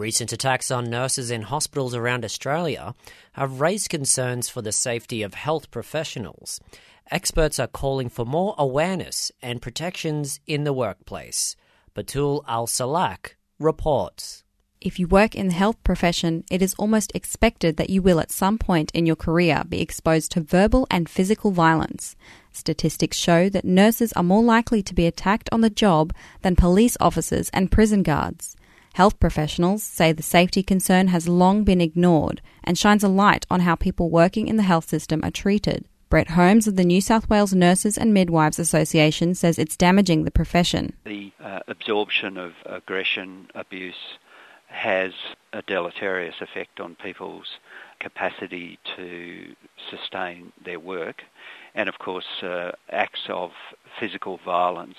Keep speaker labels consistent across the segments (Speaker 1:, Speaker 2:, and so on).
Speaker 1: Recent attacks on nurses in hospitals around Australia have raised concerns for the safety of health professionals. Experts are calling for more awareness and protections in the workplace. Batul Al Salak reports.
Speaker 2: If you work in the health profession, it is almost expected that you will at some point in your career be exposed to verbal and physical violence. Statistics show that nurses are more likely to be attacked on the job than police officers and prison guards. Health professionals say the safety concern has long been ignored and shines a light on how people working in the health system are treated. Brett Holmes of the New South Wales Nurses and Midwives Association says it's damaging the profession.
Speaker 3: The uh, absorption of aggression, abuse, has a deleterious effect on people's capacity to sustain their work. And of course, uh, acts of physical violence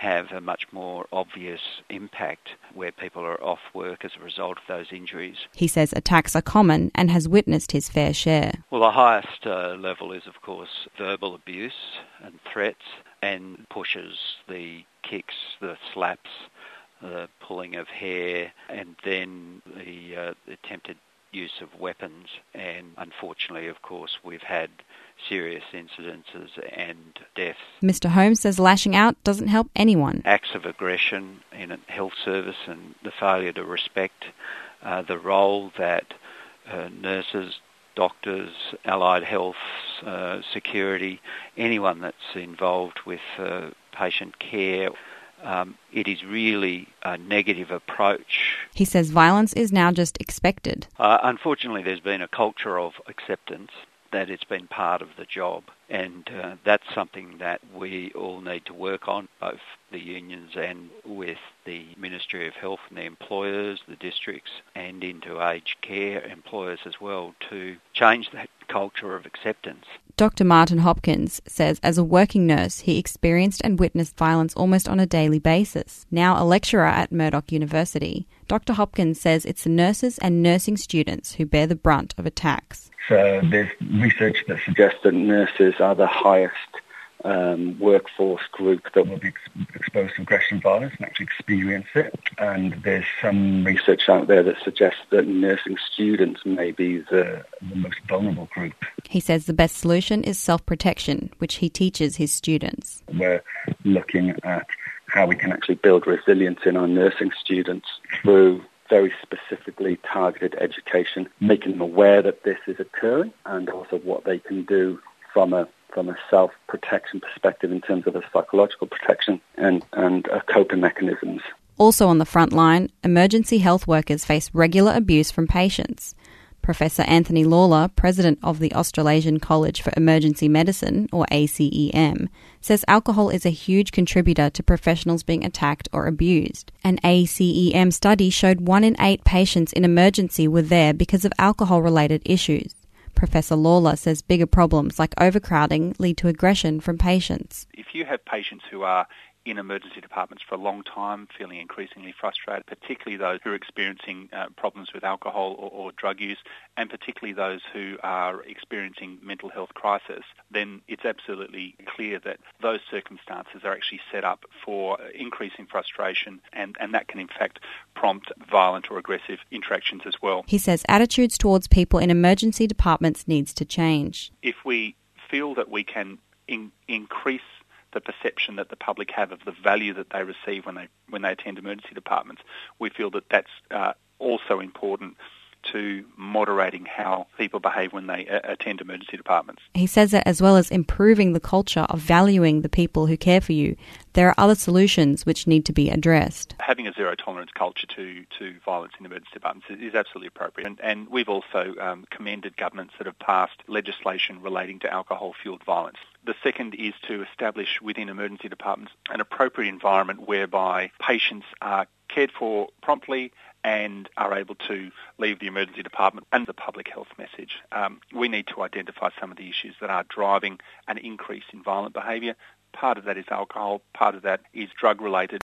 Speaker 3: have a much more obvious impact where people are off work as a result of those injuries.
Speaker 2: He says attacks are common and has witnessed his fair share.
Speaker 3: Well, the highest uh, level is, of course, verbal abuse and threats and pushes, the kicks, the slaps, the pulling of hair, and then the uh, attempted use of weapons. And unfortunately, of course, we've had serious incidences and deaths.
Speaker 2: Mr. Holmes says lashing out doesn't help anyone.
Speaker 3: Acts of aggression in a health service and the failure to respect uh, the role that uh, nurses, doctors, allied health, uh, security, anyone that's involved with uh, patient care um, it is really a negative approach.
Speaker 2: He says violence is now just expected.
Speaker 3: Uh, unfortunately, there's been a culture of acceptance that it's been part of the job, and uh, that's something that we all need to work on, both the unions and with the Ministry of Health and the employers, the districts, and into aged care employers as well, to change that culture of acceptance.
Speaker 2: Dr. Martin Hopkins says as a working nurse, he experienced and witnessed violence almost on a daily basis. Now a lecturer at Murdoch University, Dr. Hopkins says it's the nurses and nursing students who bear the brunt of attacks.
Speaker 4: So there's research that suggests that nurses are the highest um, workforce group that will be ex- exposed to aggression violence and actually experience it. And there's some research out there that suggests that nursing students may be the, the most vulnerable group.
Speaker 2: He says the best solution is self-protection, which he teaches his students.
Speaker 4: We're looking at how we can actually build resilience in our nursing students through very specifically targeted education, making them aware that this is occurring and also what they can do from a from a self-protection perspective in terms of a psychological protection and, and uh, coping mechanisms.
Speaker 2: Also on the front line, emergency health workers face regular abuse from patients. Professor Anthony Lawler, president of the Australasian College for Emergency Medicine, or ACEM, says alcohol is a huge contributor to professionals being attacked or abused. An ACEM study showed one in eight patients in emergency were there because of alcohol related issues. Professor Lawler says bigger problems like overcrowding lead to aggression from patients.
Speaker 5: If you have patients who are in emergency departments for a long time, feeling increasingly frustrated, particularly those who are experiencing uh, problems with alcohol or, or, drug use, and particularly those who are experiencing mental health crisis, then it's absolutely clear that those circumstances are actually set up for increasing frustration, and, and that can in fact prompt violent or aggressive interactions as well.
Speaker 2: He says attitudes towards people in emergency departments needs to change.
Speaker 5: If we feel that we can in, increase the perception that the public have of the value that they receive when they when they attend emergency departments. We feel that that's uh, also important to moderating how people behave when they uh, attend emergency departments.
Speaker 2: He says that as well as improving the culture of valuing the people who care for you, there are other solutions which need to be addressed.
Speaker 5: Having a zero tolerance culture to, to violence in emergency departments is, is absolutely appropriate. And, and we've also um, commended governments that have passed legislation relating to alcohol fueled violence. The second is to establish within emergency departments an appropriate environment whereby patients are cared for promptly and are able to leave the emergency department and the public health message. Um, we need to identify some of the issues that are driving an increase in violent behaviour. Part of that is alcohol, part of that is drug related.